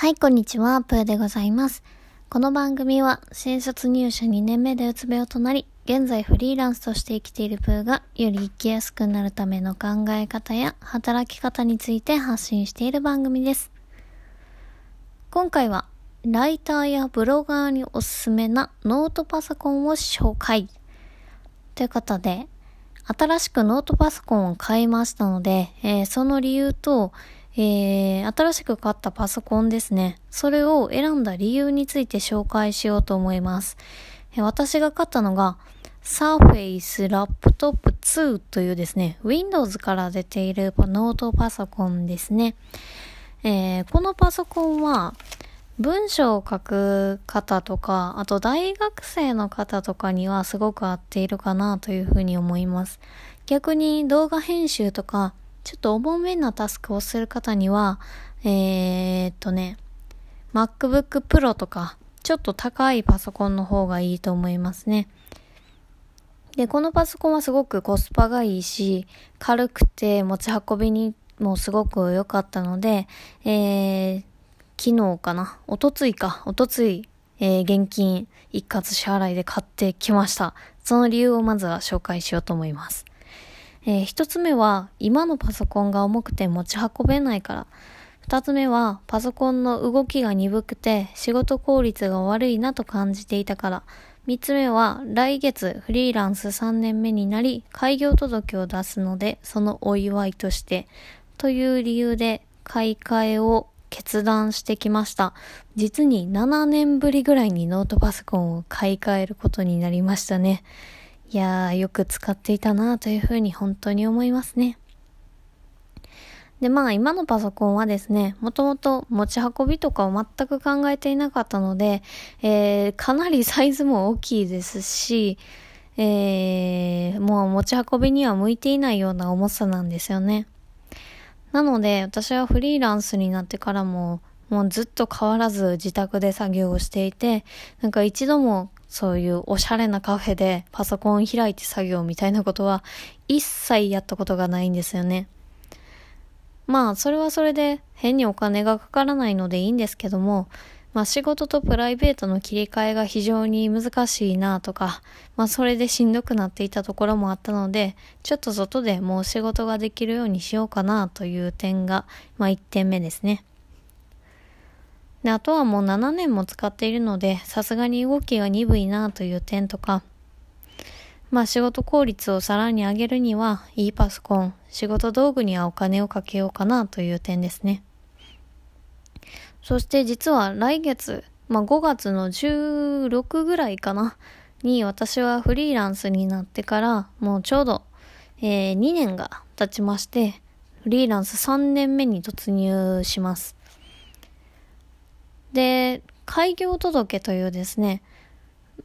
はい、こんにちは、プーでございます。この番組は、新卒入社2年目でうつ病となり、現在フリーランスとして生きているプーが、より生きやすくなるための考え方や働き方について発信している番組です。今回は、ライターやブロガーにおすすめなノートパソコンを紹介。ということで、新しくノートパソコンを買いましたので、えー、その理由と、えー、新しく買ったパソコンですね。それを選んだ理由について紹介しようと思います。え、私が買ったのが、Surface Laptop 2というですね、Windows から出ているノートパソコンですね。えー、このパソコンは、文章を書く方とか、あと大学生の方とかにはすごく合っているかなというふうに思います。逆に動画編集とかちょっと重めなタスクをする方には、えー、っとね、MacBook Pro とか、ちょっと高いパソコンの方がいいと思いますね。で、このパソコンはすごくコスパがいいし、軽くて持ち運びにもすごく良かったので、えー、昨日かなおとついか、おとつい、えー、現金一括支払いで買ってきました。その理由をまずは紹介しようと思います。えー、一つ目は、今のパソコンが重くて持ち運べないから。二つ目は、パソコンの動きが鈍くて仕事効率が悪いなと感じていたから。三つ目は、来月フリーランス3年目になり、開業届を出すので、そのお祝いとして、という理由で買い替えを決断してきました。実に7年ぶりぐらいにノートパソコンを買い替えることになりましたね。いやー、よく使っていたなというふうに本当に思いますね。で、まあ今のパソコンはですね、もともと持ち運びとかを全く考えていなかったので、えー、かなりサイズも大きいですし、えー、もう持ち運びには向いていないような重さなんですよね。なので、私はフリーランスになってからも、もうずっと変わらず自宅で作業をしていて、なんか一度もそういうおしゃれなカフェでパソコン開いて作業みたいなことは一切やったことがないんですよね。まあ、それはそれで変にお金がかからないのでいいんですけども、まあ仕事とプライベートの切り替えが非常に難しいなとか、まあそれでしんどくなっていたところもあったので、ちょっと外でもう仕事ができるようにしようかなという点が、まあ1点目ですね。で、あとはもう7年も使っているので、さすがに動きが鈍いなという点とか、まあ仕事効率をさらに上げるには、いいパソコン、仕事道具にはお金をかけようかなという点ですね。そして実は来月、まあ5月の16ぐらいかな、に私はフリーランスになってから、もうちょうど、えー、2年が経ちまして、フリーランス3年目に突入します。で、開業届というですね、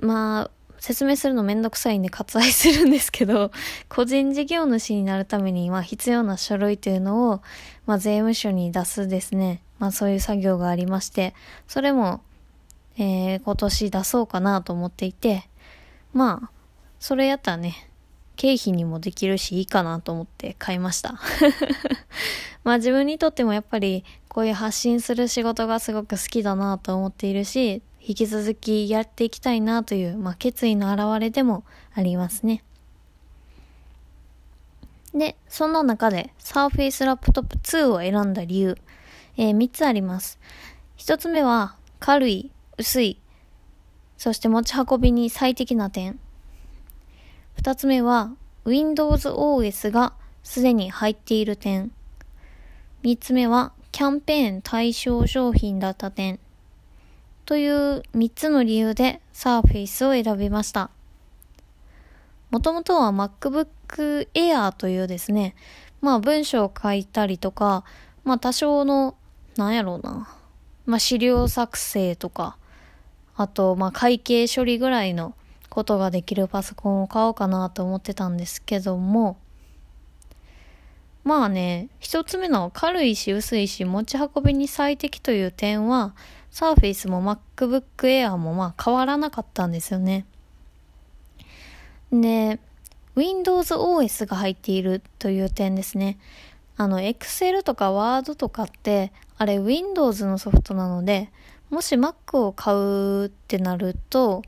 まあ、説明するのめんどくさいんで割愛するんですけど、個人事業主になるために、まあ必要な書類というのを、まあ税務署に出すですね、まあそういう作業がありまして、それも、えー、今年出そうかなと思っていて、まあ、それやったらね、経費にもできるしいいかなと思って買いました。まあ自分にとってもやっぱりこういう発信する仕事がすごく好きだなと思っているし、引き続きやっていきたいなという、まあ、決意の表れでもありますね。で、そんな中で Surface Laptop 2を選んだ理由、えー、3つあります。1つ目は軽い、薄い、そして持ち運びに最適な点。2つ目は Windows OS がすでに入っている点。3つ目はキャンペーン対象商品だった点。という3つの理由で Surface を選びました。もともとは MacBook Air というですね、まあ文章を書いたりとか、まあ多少の、なんやろうな、まあ資料作成とか、あとまあ会計処理ぐらいのことができるパソコンを買おうかなと思ってたんですけども、まあね、一つ目の軽いし薄いし持ち運びに最適という点は、サーフェイスも MacBook Air もまあ変わらなかったんですよね。で、Windows OS が入っているという点ですね。あの、Excel とか Word とかってあれ Windows のソフトなので、もし Mac を買うってなると、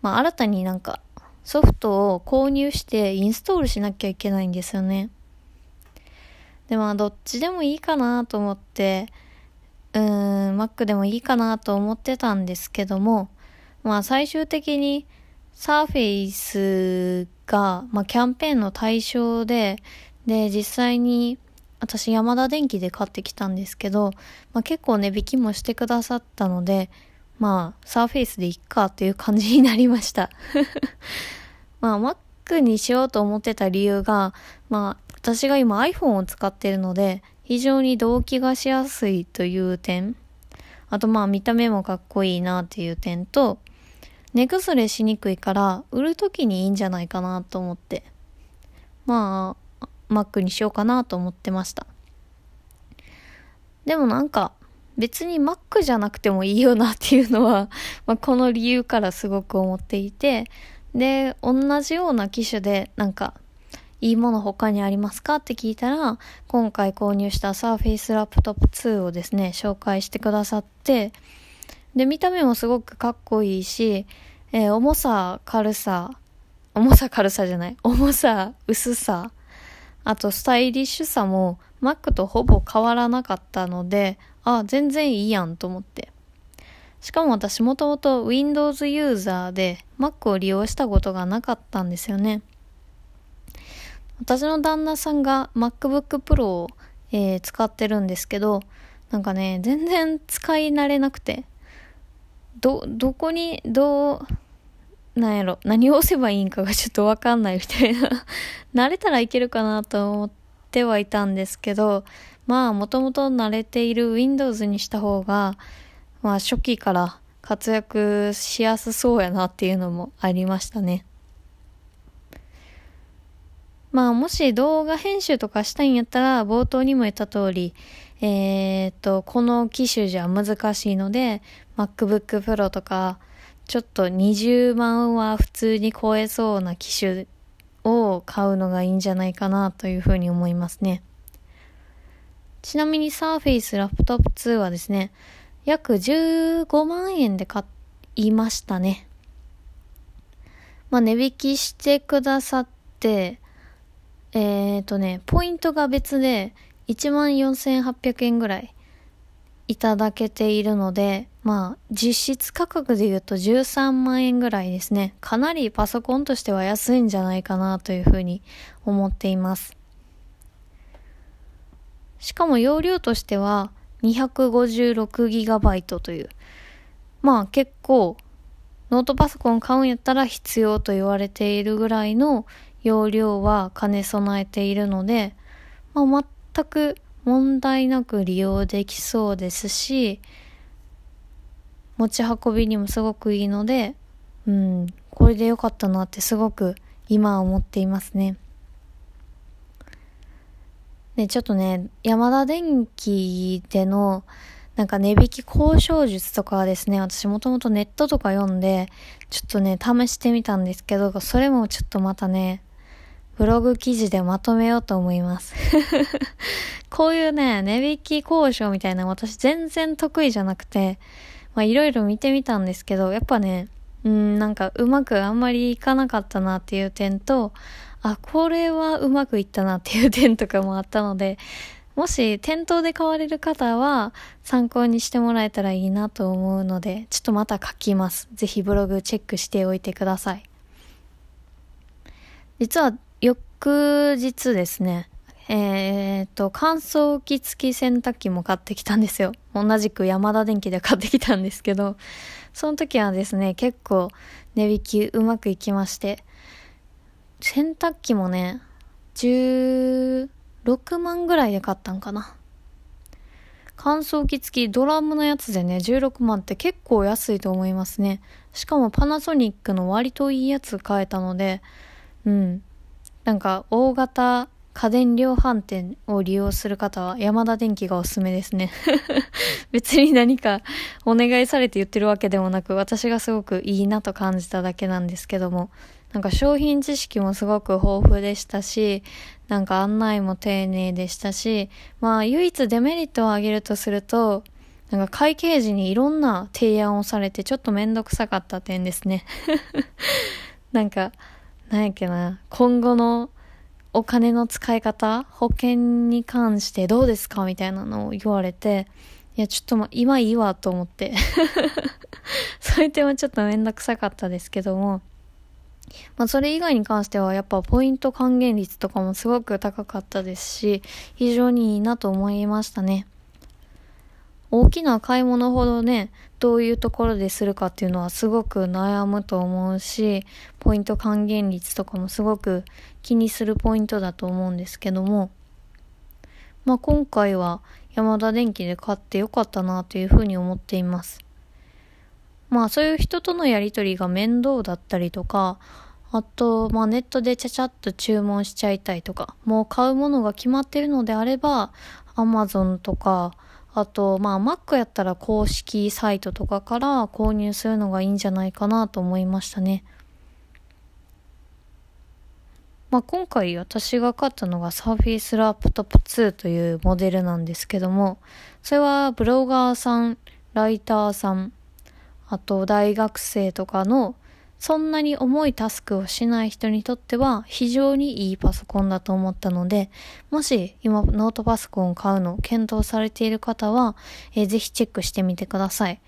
まあ新たになんかソフトを購入してインストールしなきゃいけないんですよね。で、まあどっちでもいいかなと思って、うーん、Mac でもいいかなと思ってたんですけども、まあ最終的にサーフェイスが、まあ、キャンペーンの対象で、で、実際に私山田電機で買ってきたんですけど、まあ、結構値引きもしてくださったので、まあ、サーフェイスでいっかっていう感じになりました。まあ、Mac にしようと思ってた理由が、まあ、私が今 iPhone を使ってるので、非常に動機がしやすいという点、あとまあ見た目もかっこいいなっていう点と、寝崩れしにくいから売る時にいいんじゃないかなと思って。まあ、Mac にしようかなと思ってました。でもなんか別に Mac じゃなくてもいいよなっていうのは まあ、この理由からすごく思っていて、で、同じような機種でなんかいいもの他にありますか？って聞いたら、今回購入した Surface Laptop 2をですね、紹介してくださって、で、見た目もすごくかっこいいし、えー、重さ、軽さ、重さ軽さじゃない、重さ、薄さ、あとスタイリッシュさも Mac とほぼ変わらなかったので、あ、全然いいやんと思って。しかも私もともと Windows ユーザーで Mac を利用したことがなかったんですよね。私の旦那さんが MacBook Pro を、えー、使ってるんですけど、なんかね、全然使い慣れなくて、ど、どこに、どう、なんやろ、何を押せばいいんかがちょっとわかんないみたいな 慣れたらいけるかなと思ってはいたんですけど、まあ、もともと慣れている Windows にした方が、まあ、初期から活躍しやすそうやなっていうのもありましたね。まあ、もし動画編集とかしたいんやったら、冒頭にも言った通り、えー、っと、この機種じゃ難しいので、MacBook Pro とか、ちょっと20万は普通に超えそうな機種を買うのがいいんじゃないかなというふうに思いますね。ちなみに Surface Laptop 2はですね、約15万円で買いましたね。まあ値引きしてくださって、えっ、ー、とね、ポイントが別で14,800円ぐらいいただけているので、まあ、実質価格で言うと13万円ぐらいですね。かなりパソコンとしては安いんじゃないかなというふうに思っています。しかも容量としては 256GB という、まあ結構ノートパソコン買うんやったら必要と言われているぐらいの容量は兼ね備えているので、まあ、全く問題なく利用できそうですし、持ち運びにもすごくいいので、うん、これで良かったなってすごく今は思っていますね。で、ちょっとね、山田電機での、なんか値引き交渉術とかはですね、私もともとネットとか読んで、ちょっとね、試してみたんですけど、それもちょっとまたね、ブログ記事でまとめようと思います。こういうね、値引き交渉みたいな私全然得意じゃなくて、まあいろいろ見てみたんですけど、やっぱね、うん、なんかうまくあんまりいかなかったなっていう点と、あ、これはうまくいったなっていう点とかもあったので、もし店頭で買われる方は参考にしてもらえたらいいなと思うので、ちょっとまた書きます。ぜひブログチェックしておいてください。実は翌日ですね、えー、っと、乾燥機付き洗濯機も買ってきたんですよ。同じく山田電機で買ってきたんですけど、その時はですね、結構値引きうまくいきまして、洗濯機もね、16万ぐらいで買ったんかな。乾燥機付きドラムのやつでね、16万って結構安いと思いますね。しかもパナソニックの割といいやつ買えたので、うん。なんか大型家電量販店を利用する方は山田電機がおすすめですね。別に何かお願いされて言ってるわけでもなく、私がすごくいいなと感じただけなんですけども、なんか商品知識もすごく豊富でしたし、なんか案内も丁寧でしたし、まあ唯一デメリットを挙げるとすると、なんか会計時にいろんな提案をされてちょっとめんどくさかった点ですね。なんか、なんやっけな、今後のお金の使い方、保険に関してどうですかみたいなのを言われて、いや、ちょっとま、今いいわと思って。そういう点はちょっとめんどくさかったですけども、まあ、それ以外に関してはやっぱポイント還元率とかもすごく高かったですし、非常にいいなと思いましたね。大きな買い物ほどね、どういうところでするかっていうのはすごく悩むと思うし、ポイント還元率とかもすごく気にするポイントだと思うんですけども、まあ今回は山田電機で買ってよかったなというふうに思っています。まあそういう人とのやりとりが面倒だったりとか、あと、まあネットでちゃちゃっと注文しちゃいたいとか、もう買うものが決まってるのであれば、Amazon とか、あと、まあ Mac やったら公式サイトとかから購入するのがいいんじゃないかなと思いましたね。まあ、今回私が買ったのが Surface Laptop 2というモデルなんですけども、それはブロガーさん、ライターさん、あと大学生とかのそんなに重いタスクをしない人にとっては非常にいいパソコンだと思ったので、もし今ノートパソコンを買うのを検討されている方は、えー、ぜひチェックしてみてください、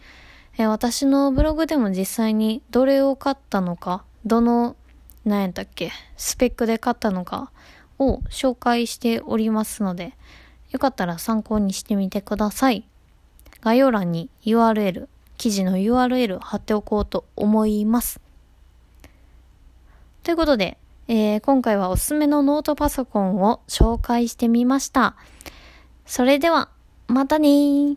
えー、私のブログでも実際にどれを買ったのか、どの、何やったっけ、スペックで買ったのかを紹介しておりますので、よかったら参考にしてみてください。概要欄に URL、記事の URL 貼っておこうと思います。ということで、えー、今回はおすすめのノートパソコンを紹介してみました。それでは、またねー。